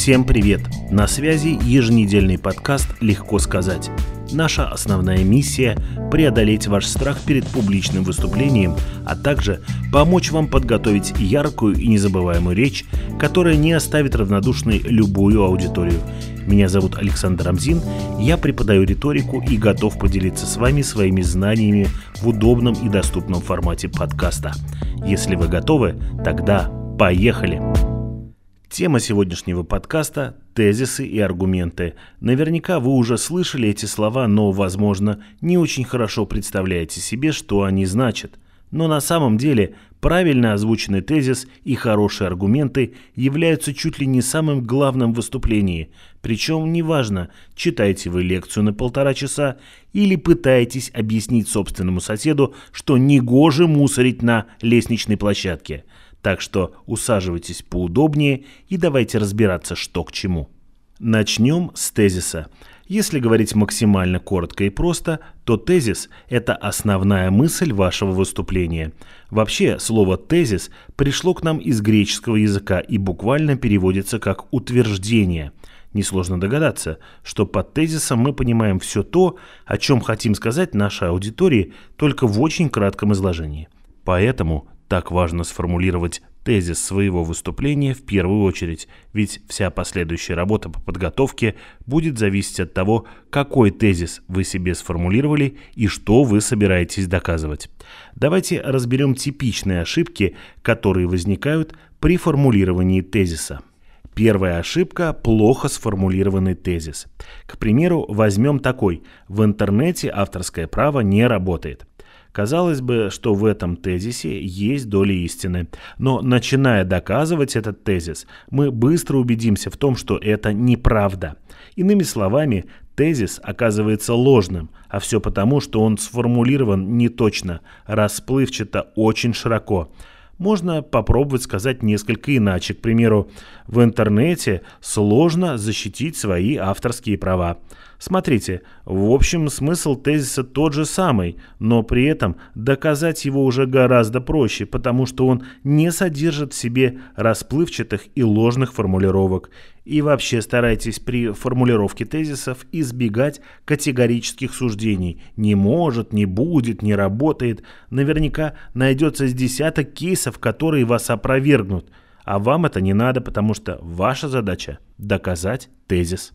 Всем привет! На связи еженедельный подкаст «Легко сказать». Наша основная миссия – преодолеть ваш страх перед публичным выступлением, а также помочь вам подготовить яркую и незабываемую речь, которая не оставит равнодушной любую аудиторию. Меня зовут Александр Амзин, я преподаю риторику и готов поделиться с вами своими знаниями в удобном и доступном формате подкаста. Если вы готовы, тогда поехали! Тема сегодняшнего подкаста – тезисы и аргументы. Наверняка вы уже слышали эти слова, но, возможно, не очень хорошо представляете себе, что они значат. Но на самом деле правильно озвученный тезис и хорошие аргументы являются чуть ли не самым главным в выступлении. Причем неважно, читаете вы лекцию на полтора часа или пытаетесь объяснить собственному соседу, что негоже мусорить на лестничной площадке – так что усаживайтесь поудобнее и давайте разбираться, что к чему. Начнем с тезиса. Если говорить максимально коротко и просто, то тезис – это основная мысль вашего выступления. Вообще, слово «тезис» пришло к нам из греческого языка и буквально переводится как «утверждение». Несложно догадаться, что под тезисом мы понимаем все то, о чем хотим сказать нашей аудитории, только в очень кратком изложении. Поэтому так важно сформулировать тезис своего выступления в первую очередь, ведь вся последующая работа по подготовке будет зависеть от того, какой тезис вы себе сформулировали и что вы собираетесь доказывать. Давайте разберем типичные ошибки, которые возникают при формулировании тезиса. Первая ошибка – плохо сформулированный тезис. К примеру, возьмем такой. В интернете авторское право не работает. Казалось бы, что в этом тезисе есть доля истины, но начиная доказывать этот тезис, мы быстро убедимся в том, что это неправда. Иными словами, тезис оказывается ложным, а все потому, что он сформулирован неточно, расплывчато, очень широко. Можно попробовать сказать несколько иначе. К примеру, в интернете сложно защитить свои авторские права. Смотрите, в общем смысл тезиса тот же самый, но при этом доказать его уже гораздо проще, потому что он не содержит в себе расплывчатых и ложных формулировок. И вообще старайтесь при формулировке тезисов избегать категорических суждений. Не может, не будет, не работает. Наверняка найдется с десяток кейсов, которые вас опровергнут. А вам это не надо, потому что ваша задача – доказать тезис.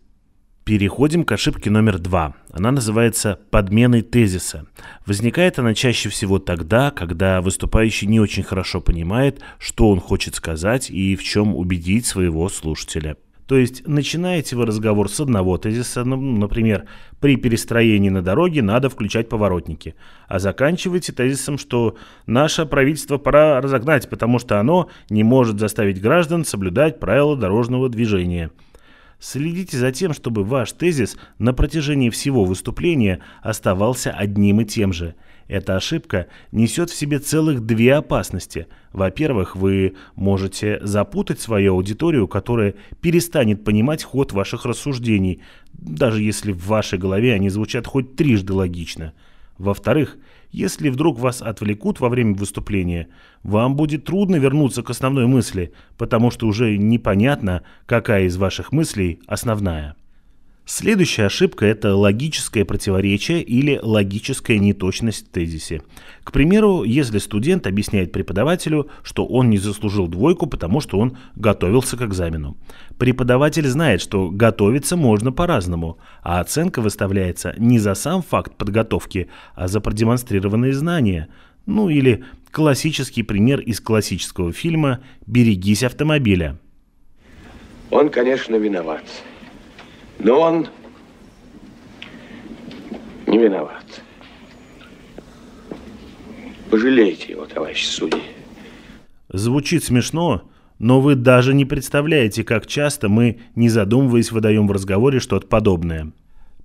Переходим к ошибке номер два. Она называется подменой тезиса. Возникает она чаще всего тогда, когда выступающий не очень хорошо понимает, что он хочет сказать и в чем убедить своего слушателя. То есть начинаете вы разговор с одного тезиса, ну, например, при перестроении на дороге надо включать поворотники, а заканчиваете тезисом, что наше правительство пора разогнать, потому что оно не может заставить граждан соблюдать правила дорожного движения – Следите за тем, чтобы ваш тезис на протяжении всего выступления оставался одним и тем же. Эта ошибка несет в себе целых две опасности. Во-первых, вы можете запутать свою аудиторию, которая перестанет понимать ход ваших рассуждений, даже если в вашей голове они звучат хоть трижды логично. Во-вторых, если вдруг вас отвлекут во время выступления, вам будет трудно вернуться к основной мысли, потому что уже непонятно, какая из ваших мыслей основная. Следующая ошибка – это логическое противоречие или логическая неточность в тезисе. К примеру, если студент объясняет преподавателю, что он не заслужил двойку, потому что он готовился к экзамену. Преподаватель знает, что готовиться можно по-разному, а оценка выставляется не за сам факт подготовки, а за продемонстрированные знания. Ну или классический пример из классического фильма «Берегись автомобиля». Он, конечно, виноват. Но он не виноват. Пожалейте его, товарищ судьи. Звучит смешно, но вы даже не представляете, как часто мы, не задумываясь, выдаем в разговоре что-то подобное.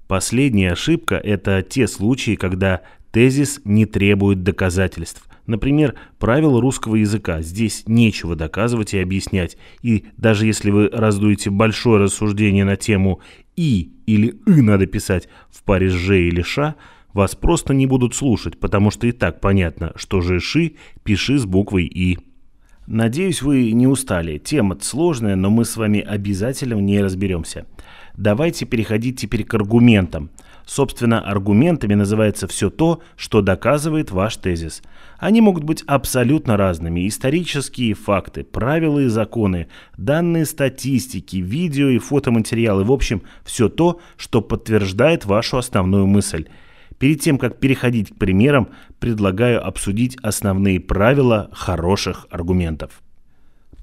Последняя ошибка – это те случаи, когда тезис не требует доказательств. Например, правила русского языка. Здесь нечего доказывать и объяснять. И даже если вы раздуете большое рассуждение на тему «и» или «ы» надо писать в паре с «ж» или «ша», вас просто не будут слушать, потому что и так понятно, что же «ши» пиши с буквой «и». Надеюсь, вы не устали. Тема сложная, но мы с вами обязательно в ней разберемся. Давайте переходить теперь к аргументам. Собственно, аргументами называется все то, что доказывает ваш тезис. Они могут быть абсолютно разными. Исторические факты, правила и законы, данные статистики, видео и фотоматериалы. В общем, все то, что подтверждает вашу основную мысль. Перед тем, как переходить к примерам, предлагаю обсудить основные правила хороших аргументов.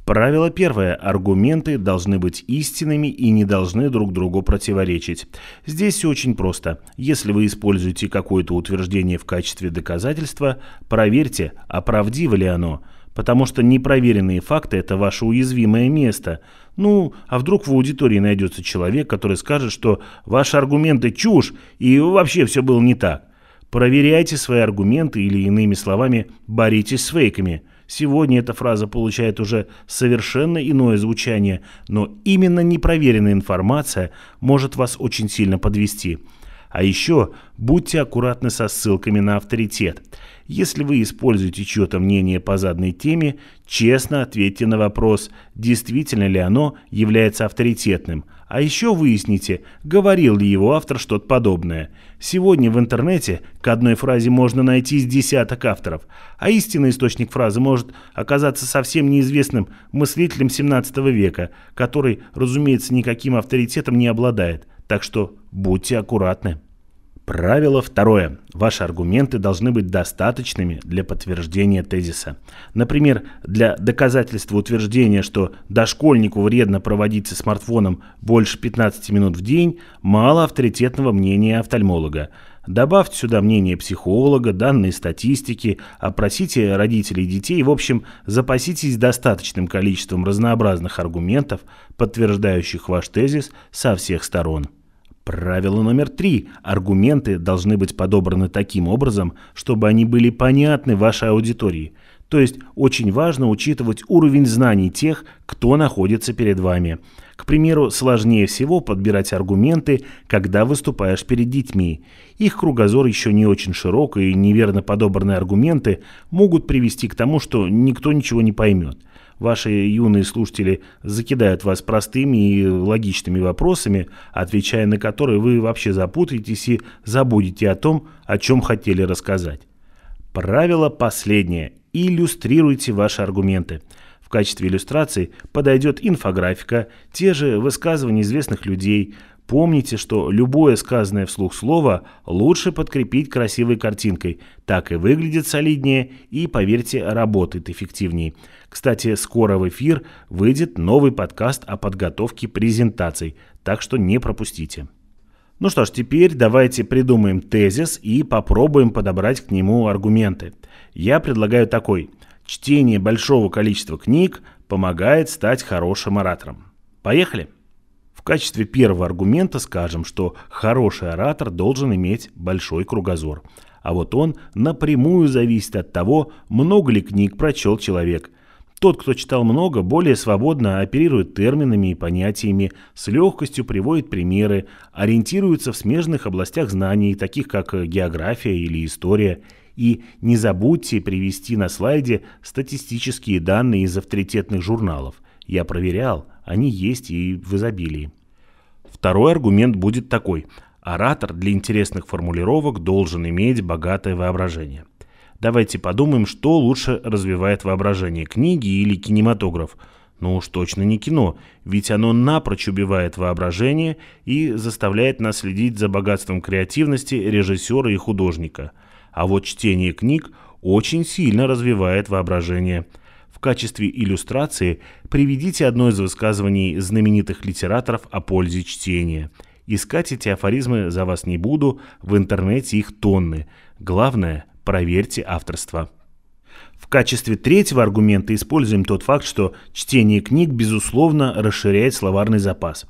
Правило первое. Аргументы должны быть истинными и не должны друг другу противоречить. Здесь все очень просто. Если вы используете какое-то утверждение в качестве доказательства, проверьте, а правдиво ли оно. Потому что непроверенные факты – это ваше уязвимое место. Ну, а вдруг в аудитории найдется человек, который скажет, что ваши аргументы чушь и вообще все было не так. Проверяйте свои аргументы или, иными словами, боритесь с фейками – Сегодня эта фраза получает уже совершенно иное звучание, но именно непроверенная информация может вас очень сильно подвести. А еще будьте аккуратны со ссылками на авторитет. Если вы используете чье-то мнение по заданной теме, честно ответьте на вопрос, действительно ли оно является авторитетным. А еще выясните, говорил ли его автор что-то подобное. Сегодня в интернете к одной фразе можно найти с десяток авторов, а истинный источник фразы может оказаться совсем неизвестным мыслителем 17 века, который, разумеется, никаким авторитетом не обладает. Так что будьте аккуратны. Правило второе. Ваши аргументы должны быть достаточными для подтверждения тезиса. Например, для доказательства утверждения, что дошкольнику вредно проводить со смартфоном больше 15 минут в день, мало авторитетного мнения офтальмолога. Добавьте сюда мнение психолога, данные статистики, опросите родителей детей, в общем, запаситесь достаточным количеством разнообразных аргументов, подтверждающих ваш тезис со всех сторон. Правило номер три. Аргументы должны быть подобраны таким образом, чтобы они были понятны вашей аудитории. То есть очень важно учитывать уровень знаний тех, кто находится перед вами. К примеру, сложнее всего подбирать аргументы, когда выступаешь перед детьми. Их кругозор еще не очень широк, и неверно подобранные аргументы могут привести к тому, что никто ничего не поймет ваши юные слушатели закидают вас простыми и логичными вопросами, отвечая на которые вы вообще запутаетесь и забудете о том, о чем хотели рассказать. Правило последнее. Иллюстрируйте ваши аргументы. В качестве иллюстрации подойдет инфографика, те же высказывания известных людей, Помните, что любое сказанное вслух слово лучше подкрепить красивой картинкой. Так и выглядит солиднее и, поверьте, работает эффективнее. Кстати, скоро в эфир выйдет новый подкаст о подготовке презентаций, так что не пропустите. Ну что ж, теперь давайте придумаем тезис и попробуем подобрать к нему аргументы. Я предлагаю такой. Чтение большого количества книг помогает стать хорошим оратором. Поехали! Качестве первого аргумента скажем, что хороший оратор должен иметь большой кругозор. А вот он напрямую зависит от того, много ли книг прочел человек. Тот, кто читал много, более свободно оперирует терминами и понятиями, с легкостью приводит примеры, ориентируется в смежных областях знаний, таких как география или история. И не забудьте привести на слайде статистические данные из авторитетных журналов. Я проверял, они есть и в изобилии. Второй аргумент будет такой. Оратор для интересных формулировок должен иметь богатое воображение. Давайте подумаем, что лучше развивает воображение, книги или кинематограф. Ну уж точно не кино, ведь оно напрочь убивает воображение и заставляет нас следить за богатством креативности режиссера и художника. А вот чтение книг очень сильно развивает воображение – в качестве иллюстрации приведите одно из высказываний знаменитых литераторов о пользе чтения. Искать эти афоризмы за вас не буду, в интернете их тонны. Главное, проверьте авторство. В качестве третьего аргумента используем тот факт, что чтение книг, безусловно, расширяет словарный запас.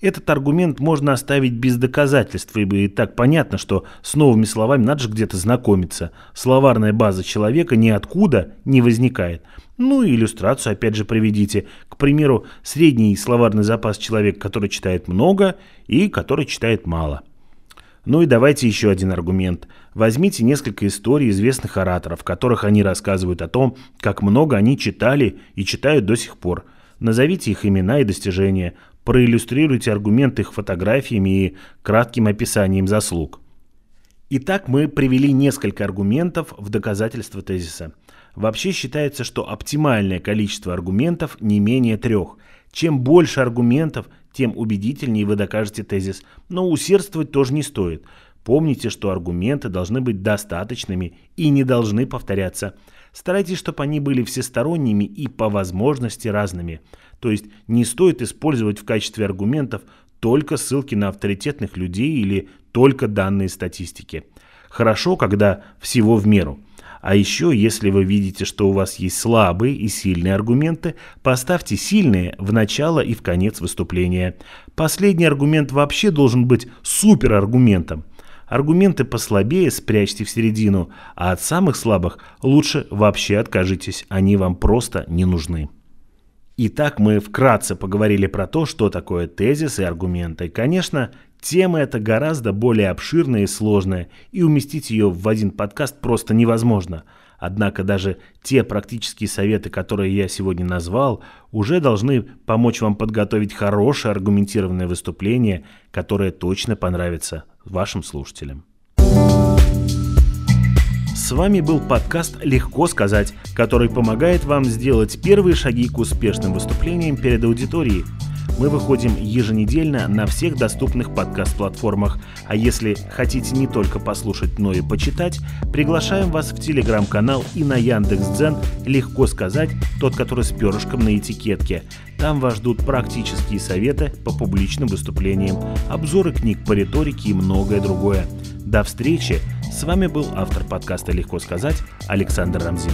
Этот аргумент можно оставить без доказательств, ибо и так понятно, что с новыми словами надо же где-то знакомиться. Словарная база человека ниоткуда не возникает. Ну и иллюстрацию опять же приведите. К примеру, средний словарный запас человека, который читает много и который читает мало. Ну и давайте еще один аргумент. Возьмите несколько историй известных ораторов, в которых они рассказывают о том, как много они читали и читают до сих пор. Назовите их имена и достижения, проиллюстрируйте аргументы их фотографиями и кратким описанием заслуг. Итак, мы привели несколько аргументов в доказательство тезиса. Вообще считается, что оптимальное количество аргументов не менее трех. Чем больше аргументов, тем убедительнее вы докажете тезис, но усердствовать тоже не стоит. Помните, что аргументы должны быть достаточными и не должны повторяться. Старайтесь, чтобы они были всесторонними и по возможности разными. То есть не стоит использовать в качестве аргументов только ссылки на авторитетных людей или только данные статистики. Хорошо, когда всего в меру. А еще, если вы видите, что у вас есть слабые и сильные аргументы, поставьте сильные в начало и в конец выступления. Последний аргумент вообще должен быть супераргументом. Аргументы послабее спрячьте в середину, а от самых слабых лучше вообще откажитесь, они вам просто не нужны. Итак, мы вкратце поговорили про то, что такое тезис и аргументы. Конечно, тема эта гораздо более обширная и сложная, и уместить ее в один подкаст просто невозможно. Однако даже те практические советы, которые я сегодня назвал, уже должны помочь вам подготовить хорошее аргументированное выступление, которое точно понравится вашим слушателям. С вами был подкаст «Легко сказать», который помогает вам сделать первые шаги к успешным выступлениям перед аудиторией. Мы выходим еженедельно на всех доступных подкаст-платформах, а если хотите не только послушать, но и почитать, приглашаем вас в телеграм-канал и на Яндекс.Дзен «Легко сказать», тот, который с перышком на этикетке. Там вас ждут практические советы по публичным выступлениям, обзоры книг по риторике и многое другое. До встречи! С вами был автор подкаста «Легко сказать» Александр Рамзин.